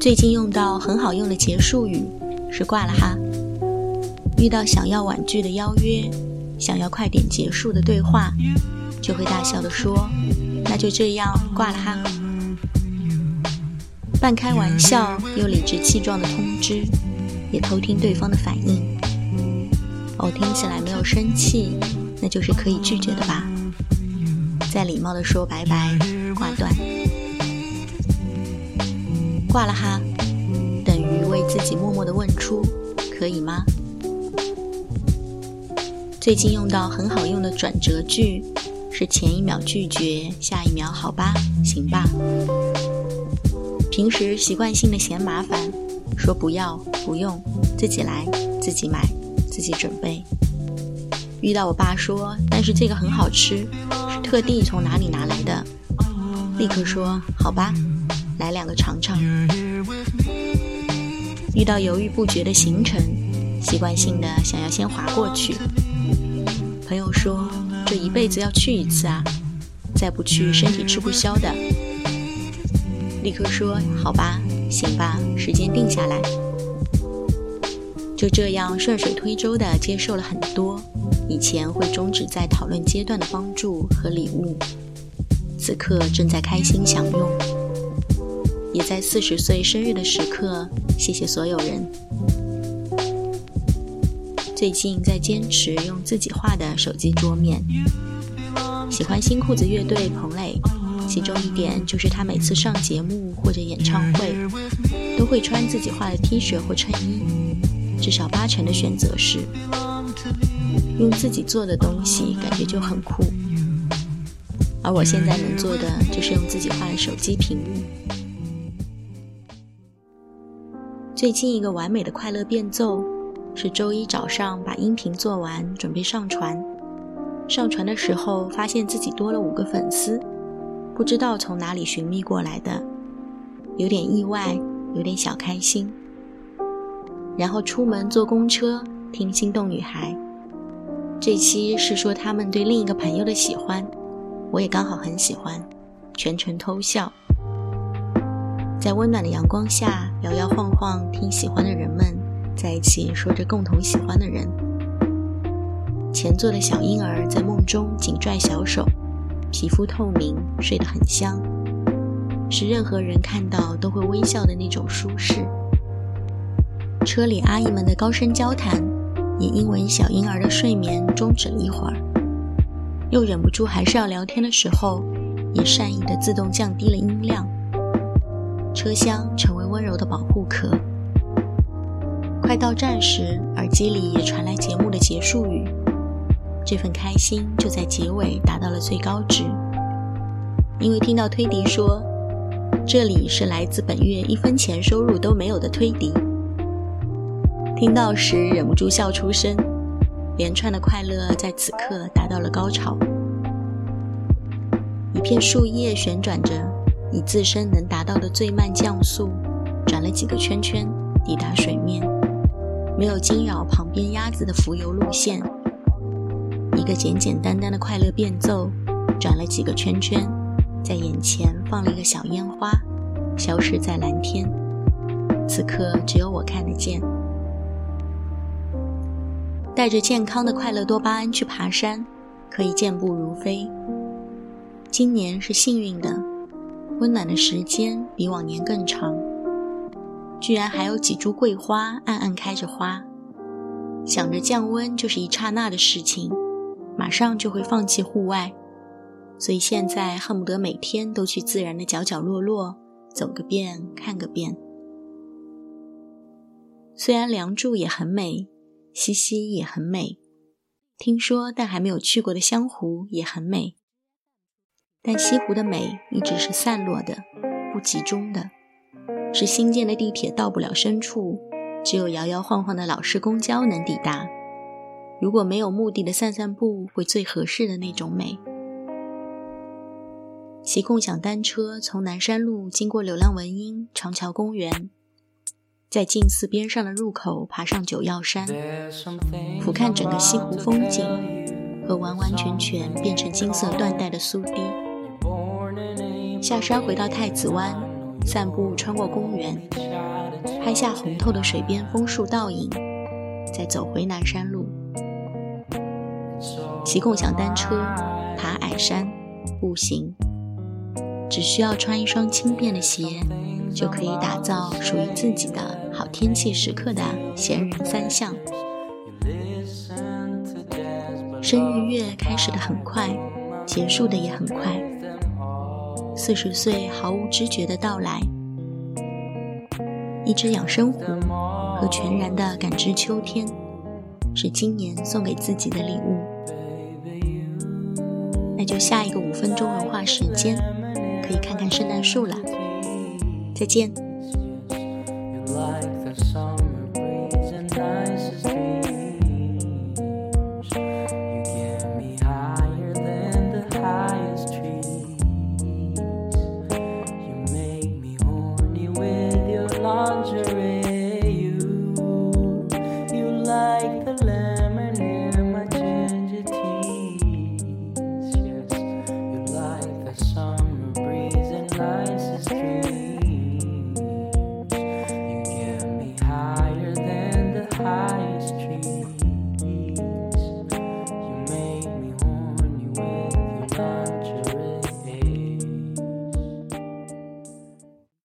最近用到很好用的结束语是挂了哈。遇到想要婉拒的邀约，想要快点结束的对话，就会大笑的说：“那就这样挂了哈。”半开玩笑又理直气壮的通知，也偷听对方的反应。哦，听起来没有生气，那就是可以拒绝的吧？再礼貌的说拜拜，挂断。挂了哈，等于为自己默默的问出，可以吗？最近用到很好用的转折句，是前一秒拒绝，下一秒好吧，行吧。平时习惯性的嫌麻烦，说不要、不用，自己来、自己买、自己准备。遇到我爸说，但是这个很好吃，是特地从哪里拿来的，立刻说好吧。来两个尝尝。遇到犹豫不决的行程，习惯性的想要先划过去。朋友说这一辈子要去一次啊，再不去身体吃不消的。立刻说好吧，行吧，时间定下来。就这样顺水推舟的接受了很多以前会终止在讨论阶段的帮助和礼物，此刻正在开心享用。也在四十岁生日的时刻，谢谢所有人。最近在坚持用自己画的手机桌面，喜欢新裤子乐队彭磊，其中一点就是他每次上节目或者演唱会，都会穿自己画的 T 恤或衬衣，至少八成的选择是用自己做的东西，感觉就很酷。而我现在能做的，就是用自己画的手机屏幕。最近一个完美的快乐变奏，是周一早上把音频做完，准备上传。上传的时候发现自己多了五个粉丝，不知道从哪里寻觅过来的，有点意外，有点小开心。然后出门坐公车听《心动女孩》，这期是说他们对另一个朋友的喜欢，我也刚好很喜欢，全程偷笑。在温暖的阳光下，摇摇晃晃，听喜欢的人们在一起说着共同喜欢的人。前座的小婴儿在梦中紧拽小手，皮肤透明，睡得很香，是任何人看到都会微笑的那种舒适。车里阿姨们的高声交谈，也因为小婴儿的睡眠终止了一会儿，又忍不住还是要聊天的时候，也善意的自动降低了音量。车厢成为温柔的保护壳。快到站时，耳机里也传来节目的结束语。这份开心就在结尾达到了最高值。因为听到推笛说：“这里是来自本月一分钱收入都没有的推笛。”听到时忍不住笑出声。连串的快乐在此刻达到了高潮。一片树叶旋转着。以自身能达到的最慢降速，转了几个圈圈，抵达水面，没有惊扰旁边鸭子的浮游路线。一个简简单单的快乐变奏，转了几个圈圈，在眼前放了一个小烟花，消失在蓝天。此刻只有我看得见。带着健康的快乐多巴胺去爬山，可以健步如飞。今年是幸运的。温暖的时间比往年更长，居然还有几株桂花暗暗开着花。想着降温就是一刹那的事情，马上就会放弃户外，所以现在恨不得每天都去自然的角角落落走个遍看个遍。虽然梁祝也很美，西溪也很美，听说但还没有去过的湘湖也很美。但西湖的美一直是散落的，不集中的，是新建的地铁到不了深处，只有摇摇晃晃的老式公交能抵达。如果没有目的的散散步，会最合适的那种美。骑共享单车从南山路经过柳浪闻莺、长桥公园，在静寺边上的入口爬上九曜山，俯瞰整个西湖风景和完完全全变成金色缎带的苏堤。下山回到太子湾，散步穿过公园，拍下红透的水边枫树倒影，再走回南山路。骑共享单车，爬矮山，步行，只需要穿一双轻便的鞋，就可以打造属于自己的好天气时刻的闲人三项。生日月开始的很快，结束的也很快。四十岁毫无知觉的到来，一只养生壶和全然的感知秋天，是今年送给自己的礼物。那就下一个五分钟文化时间，可以看看圣诞树了。再见。The land.